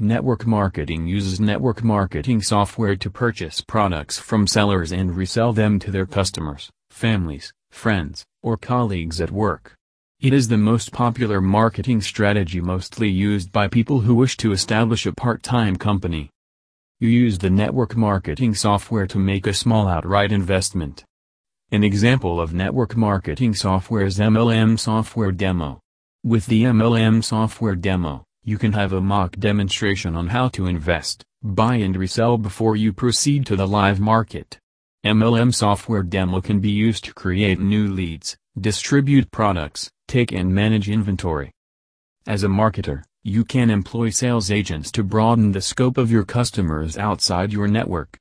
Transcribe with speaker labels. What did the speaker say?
Speaker 1: Network marketing uses network marketing software to purchase products from sellers and resell them to their customers, families, friends, or colleagues at work. It is the most popular marketing strategy mostly used by people who wish to establish a part-time company. You use the network marketing software to make a small outright investment. An example of network marketing software is MLM Software Demo. With the MLM Software Demo, you can have a mock demonstration on how to invest, buy and resell before you proceed to the live market. MLM Software Demo can be used to create new leads, distribute products, take and manage inventory. As a marketer, you can employ sales agents to broaden the scope of your customers outside your network.